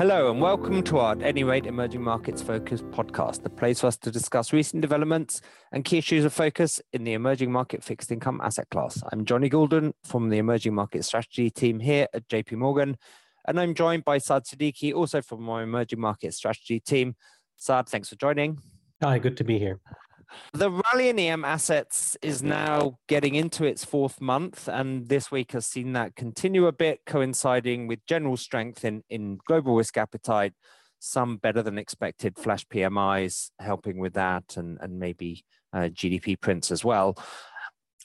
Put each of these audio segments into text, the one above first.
Hello, and welcome to our At Any Rate Emerging Markets Focus podcast, the place for us to discuss recent developments and key issues of focus in the emerging market fixed income asset class. I'm Johnny Goulden from the Emerging Market Strategy team here at JP Morgan, and I'm joined by Saad Siddiqui, also from our Emerging Market Strategy team. Saad, thanks for joining. Hi, good to be here. The rally in EM assets is now getting into its fourth month, and this week has seen that continue a bit, coinciding with general strength in, in global risk appetite, some better than expected flash PMIs helping with that, and, and maybe uh, GDP prints as well.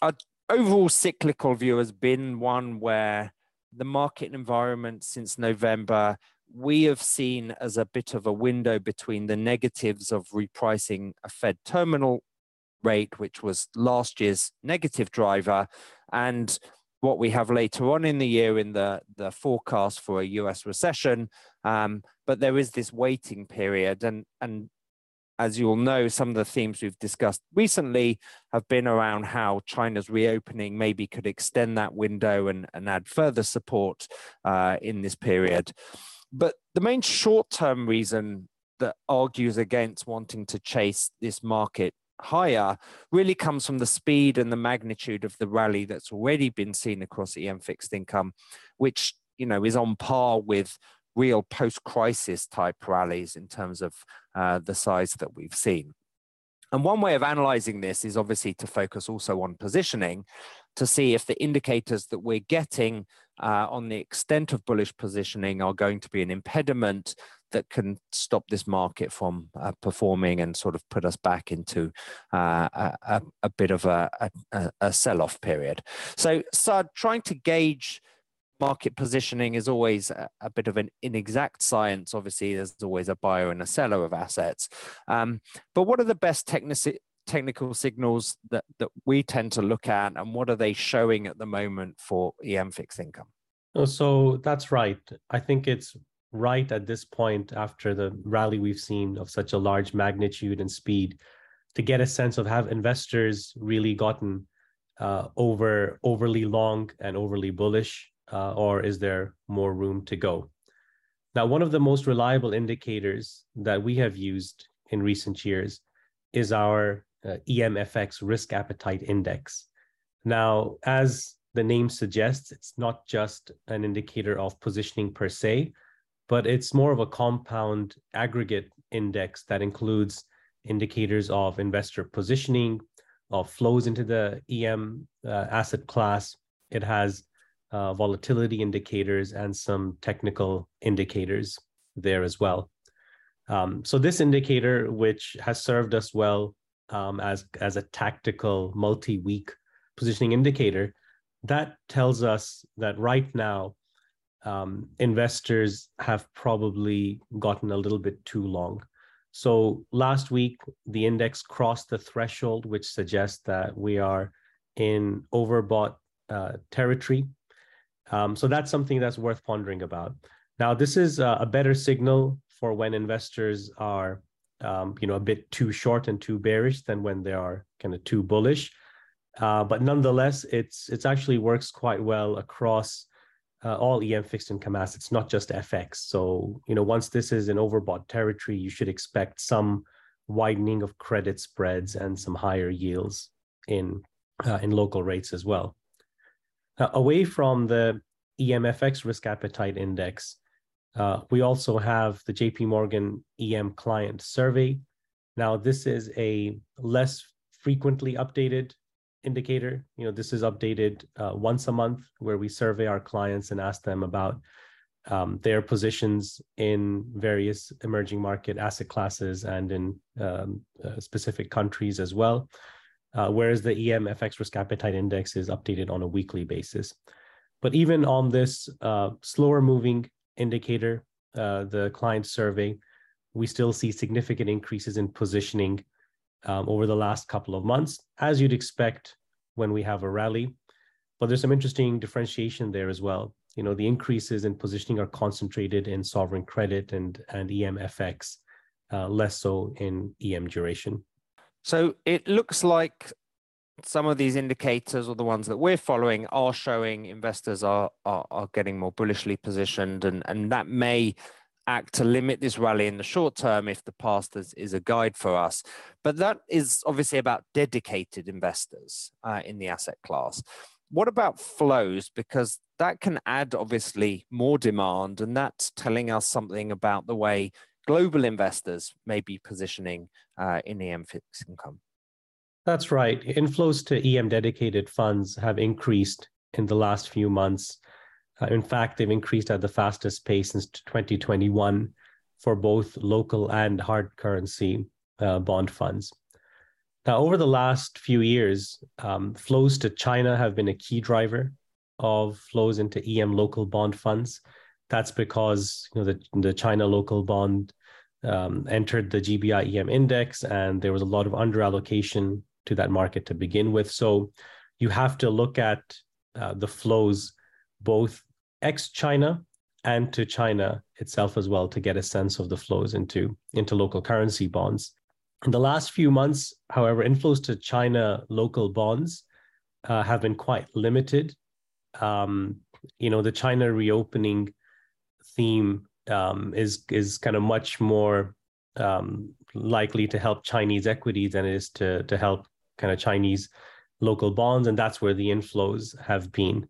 Our overall cyclical view has been one where the market environment since November we have seen as a bit of a window between the negatives of repricing a Fed terminal rate, which was last year's negative driver, and what we have later on in the year in the, the forecast for a US recession. Um, but there is this waiting period. And, and as you'll know, some of the themes we've discussed recently have been around how China's reopening maybe could extend that window and, and add further support uh, in this period. But the main short term reason that argues against wanting to chase this market higher really comes from the speed and the magnitude of the rally that's already been seen across EM fixed income, which you know is on par with real post-crisis type rallies in terms of uh, the size that we've seen. And one way of analyzing this is obviously to focus also on positioning to see if the indicators that we're getting uh, on the extent of bullish positioning are going to be an impediment that can stop this market from uh, performing and sort of put us back into uh, a, a, bit of a, a, a sell off period. So, so trying to gauge market positioning is always a, a, bit of an inexact science. Obviously, there's always a buyer and a seller of assets. Um, but what are the best technici- technical signals that, that we tend to look at, and what are they showing at the moment for EM fixed income? Oh, so that's right. I think it's right at this point after the rally we've seen of such a large magnitude and speed to get a sense of have investors really gotten uh, over overly long and overly bullish uh, or is there more room to go? Now, one of the most reliable indicators that we have used in recent years is our uh, EMFX risk appetite index. Now, as the name suggests, it's not just an indicator of positioning per se, but it's more of a compound aggregate index that includes indicators of investor positioning, of flows into the EM uh, asset class. It has uh, volatility indicators and some technical indicators there as well. Um, so this indicator, which has served us well um, as as a tactical multi-week positioning indicator, that tells us that right now um, investors have probably gotten a little bit too long. So last week, the index crossed the threshold, which suggests that we are in overbought uh, territory um, so that's something that's worth pondering about. Now, this is a better signal for when investors are, um, you know, a bit too short and too bearish than when they are kind of too bullish. Uh, but nonetheless, it's it's actually works quite well across uh, all EM fixed income assets, not just FX. So, you know, once this is in overbought territory, you should expect some widening of credit spreads and some higher yields in uh, in local rates as well. Uh, away from the EMFX risk appetite index, uh, we also have the JP Morgan EM client survey. Now, this is a less frequently updated indicator. You know, this is updated uh, once a month where we survey our clients and ask them about um, their positions in various emerging market asset classes and in um, uh, specific countries as well uh, whereas the EM FX risk appetite index is updated on a weekly basis. But even on this uh, slower moving indicator, uh, the client survey, we still see significant increases in positioning um, over the last couple of months, as you'd expect when we have a rally. But there's some interesting differentiation there as well. You know, the increases in positioning are concentrated in sovereign credit and, and EM FX, uh, less so in EM duration. So it looks like some of these indicators or the ones that we're following are showing investors are, are, are getting more bullishly positioned and, and that may act to limit this rally in the short term if the past is, is a guide for us. But that is obviously about dedicated investors uh, in the asset class. What about flows? Because that can add obviously more demand, and that's telling us something about the way global investors may be positioning uh, in EM fixed income. That's right. Inflows to EM dedicated funds have increased in the last few months. Uh, in fact, they've increased at the fastest pace since 2021 for both local and hard currency uh, bond funds. Now, over the last few years, um, flows to China have been a key driver of flows into EM local bond funds. That's because you know the, the China local bond um, entered the GBI EM index, and there was a lot of underallocation to that market to begin with. So you have to look at uh, the flows both ex China and to China itself as well to get a sense of the flows into, into local currency bonds. In the last few months, however, inflows to China local bonds uh, have been quite limited. Um, you know, the China reopening theme um, is is kind of much more um, likely to help Chinese equities than it is to to help kind of Chinese local bonds, and that's where the inflows have been.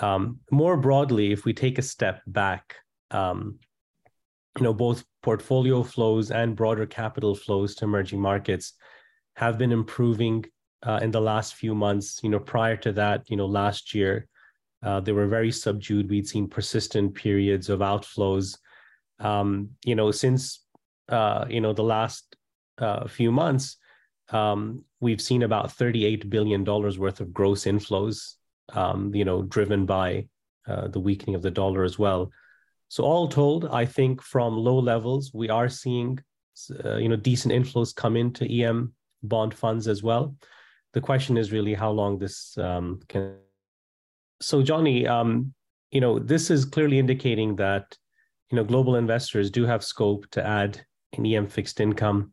Um, more broadly, if we take a step back, um, you know, both portfolio flows and broader capital flows to emerging markets have been improving uh, in the last few months. You know, prior to that, you know, last year uh, they were very subdued. We'd seen persistent periods of outflows. Um, you know, since uh, you know the last uh, few months, um, we've seen about $38 billion worth of gross inflows, um, you know, driven by uh, the weakening of the dollar as well. So all told, I think from low levels, we are seeing, uh, you know, decent inflows come into EM bond funds as well. The question is really how long this um, can. So Johnny, um, you know, this is clearly indicating that, you know, global investors do have scope to add an EM fixed income.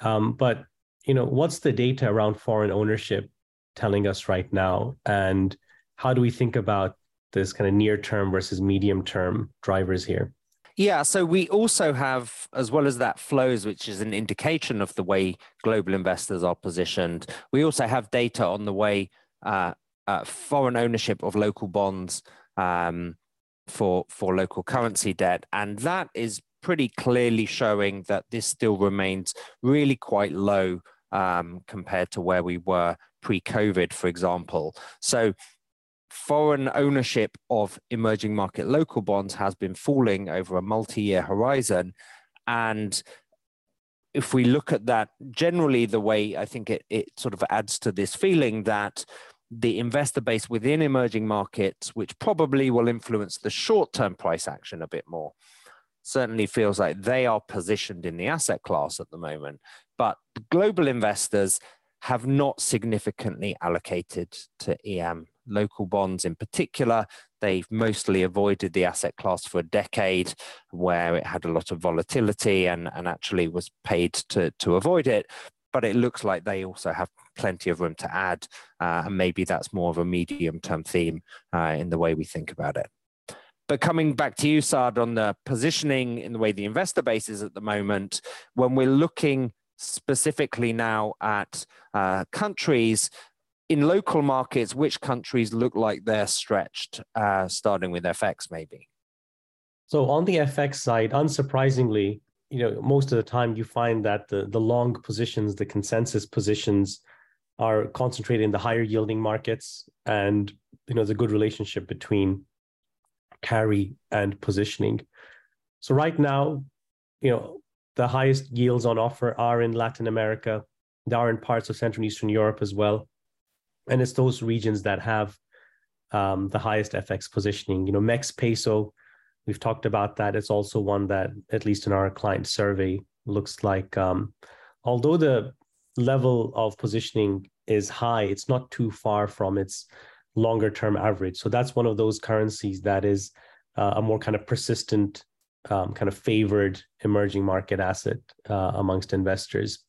Um, but you know, what's the data around foreign ownership telling us right now? And how do we think about this kind of near term versus medium term drivers here? Yeah, so we also have, as well as that flows, which is an indication of the way global investors are positioned, we also have data on the way uh, uh, foreign ownership of local bonds um, for for local currency debt, and that is pretty clearly showing that this still remains really quite low um, compared to where we were pre-COVID, for example. So foreign ownership of emerging market local bonds has been falling over a multi-year horizon. And if we look at that generally, the way I think it, it sort of adds to this feeling that the investor base within emerging markets, which probably will influence the short term price action a bit more, certainly feels like they are positioned in the asset class at the moment. But global investors have not significantly allocated to EM. Local bonds in particular, they've mostly avoided the asset class for a decade where it had a lot of volatility and, and actually was paid to, to avoid it. But it looks like they also have plenty of room to add. Uh, and maybe that's more of a medium term theme uh, in the way we think about it. But coming back to you, Saad, on the positioning in the way the investor base is at the moment, when we're looking specifically now at uh, countries in local markets, which countries look like they're stretched, uh, starting with FX maybe? So on the FX side, unsurprisingly, you know, most of the time you find that the, the long positions, the consensus positions are concentrated in the higher yielding markets. And, you know, there's a good relationship between carry and positioning. So right now, you know, the highest yields on offer are in Latin America. They are in parts of Central and Eastern Europe as well. And it's those regions that have um, the highest FX positioning. You know, Mex peso, we've talked about that. It's also one that, at least in our client survey, looks like um, although the level of positioning is high, it's not too far from its longer term average. So that's one of those currencies that is uh, a more kind of persistent, um, kind of favored emerging market asset uh, amongst investors.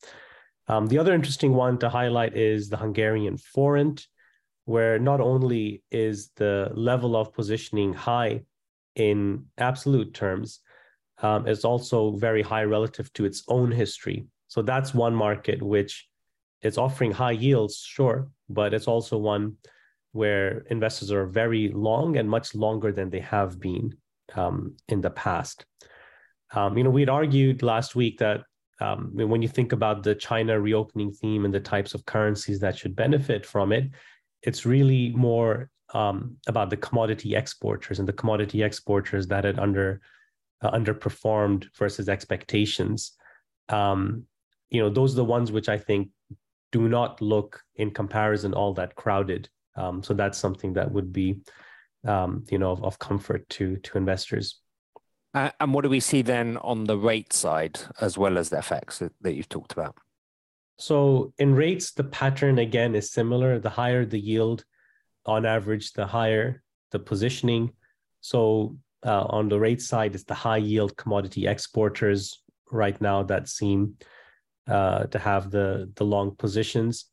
Um, the other interesting one to highlight is the Hungarian forint, where not only is the level of positioning high in absolute terms, um, is also very high relative to its own history. So that's one market which is offering high yields, sure, but it's also one where investors are very long and much longer than they have been um, in the past. Um, you know, we'd argued last week that um, when you think about the China reopening theme and the types of currencies that should benefit from it, it's really more um, about the commodity exporters and the commodity exporters that had under uh, underperformed versus expectations. Um, you know, those are the ones which I think do not look in comparison all that crowded. Um, so that's something that would be, um, you know, of, of, comfort to to investors. Uh, and what do we see then on the rate side as well as the FX that, that you've talked about? So in rates, the pattern again is similar. The higher the yield, on average, the higher the positioning. So uh, on the rate side, it's the high yield commodity exporters right now that seem uh, to have the the long positions.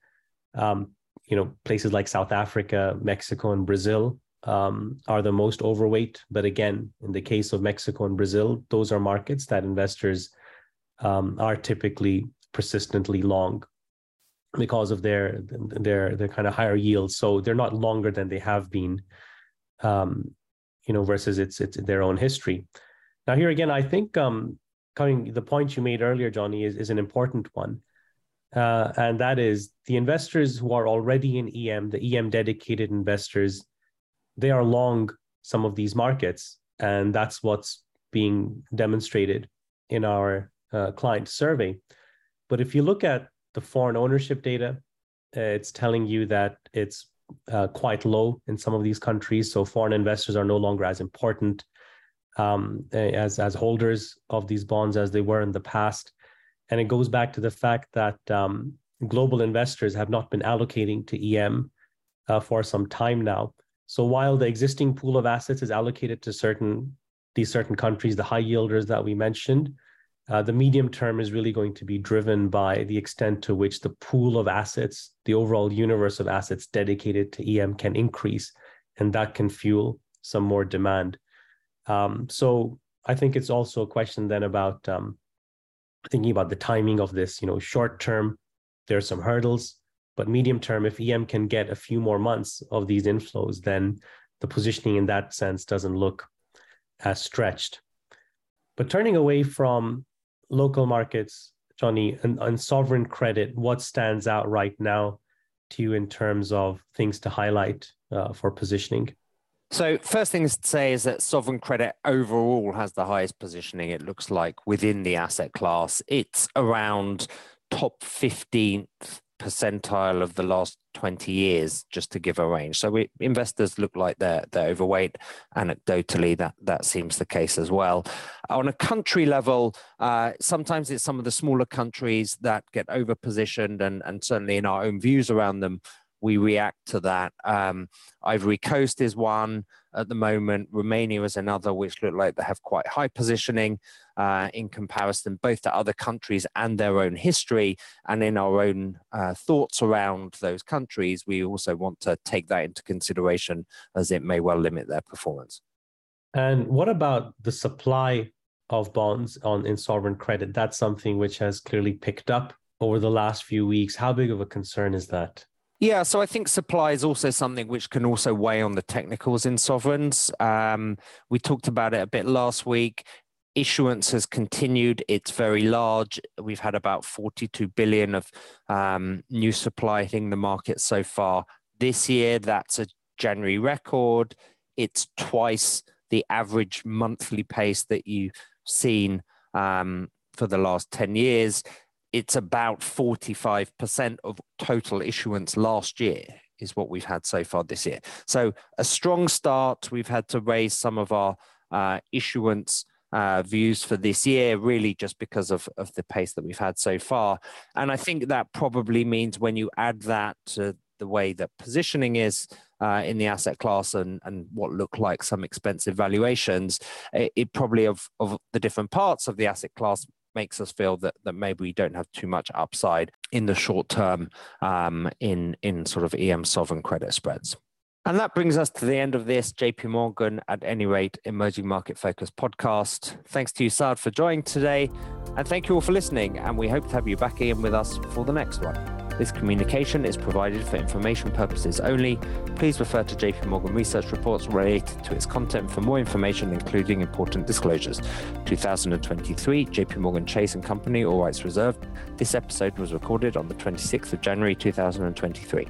Um, you know, places like South Africa, Mexico, and Brazil um, are the most overweight. But again, in the case of Mexico and Brazil, those are markets that investors um, are typically persistently long because of their their their kind of higher yields. So they're not longer than they have been, um, you know, versus it's it's their own history. Now here again, I think um, coming the point you made earlier, Johnny, is is an important one, uh, and that is the investors who are already in EM, the EM dedicated investors, they are long some of these markets, and that's what's being demonstrated in our uh, client survey. But if you look at the foreign ownership data, uh, it's telling you that it's uh, quite low in some of these countries. So foreign investors are no longer as important um, as as holders of these bonds as they were in the past, and it goes back to the fact that um, global investors have not been allocating to EM uh, for some time now. So while the existing pool of assets is allocated to certain these certain countries, the high yielders that we mentioned, uh, the medium term is really going to be driven by the extent to which the pool of assets, the overall universe of assets dedicated to EM can increase, and that can fuel some more demand. Um, so I think it's also a question then about um, thinking about the timing of this. You know, short term, there are some hurdles, but medium term, if EM can get a few more months of these inflows, then the positioning in that sense doesn't look as stretched. But turning away from local markets, Johnny, and, and sovereign credit, what stands out right now to you in terms of things to highlight uh, for positioning? So, first thing to say is that sovereign credit overall has the highest positioning, it looks like, within the asset class. It's around top 15th percentile of the last 20 years, just to give a range. So we, investors look like they're, they're overweight. Anecdotally, that, that seems the case as well. On a country level, uh, sometimes it's some of the smaller countries that get overpositioned, and, and certainly in our own views around them, we react to that. Um, Ivory Coast is one at the moment. Romania is another, which look like they have quite high positioning uh, in comparison both to other countries and their own history. And in our own uh, thoughts around those countries, we also want to take that into consideration as it may well limit their performance. And what about the supply of bonds on in sovereign credit? That's something which has clearly picked up over the last few weeks. How big of a concern is that? Yeah, so I think supply is also something which can also weigh on the technicals in sovereigns. Um, we talked about it a bit last week. Issuance has continued. It's very large. We've had about 42 billion of um, new supply hitting the market so far this year. That's a January record. It's twice the average monthly pace that you've seen um, for the last 10 years it's about 45% of total issuance last year is what we've had so far this year. So a strong start. We've had to raise some of our uh, issuance uh, views for this year, really just because of, of the pace that we've had so far. And I think that probably means when you add that to the way that positioning is uh, in the asset class and, and what look like some expensive valuations, it, it probably of, of the different parts of the asset class makes us feel that, that maybe we don't have too much upside in the short term um, in, in sort of EM sovereign credit spreads. And that brings us to the end of this JP Morgan at any rate emerging market focus podcast. Thanks to you, Saad, for joining today. And thank you all for listening. And we hope to have you back in with us for the next one. This communication is provided for information purposes only. Please refer to JP Morgan research reports related to its content for more information, including important disclosures. 2023, JP Morgan Chase and Company, all rights reserved. This episode was recorded on the 26th of January 2023.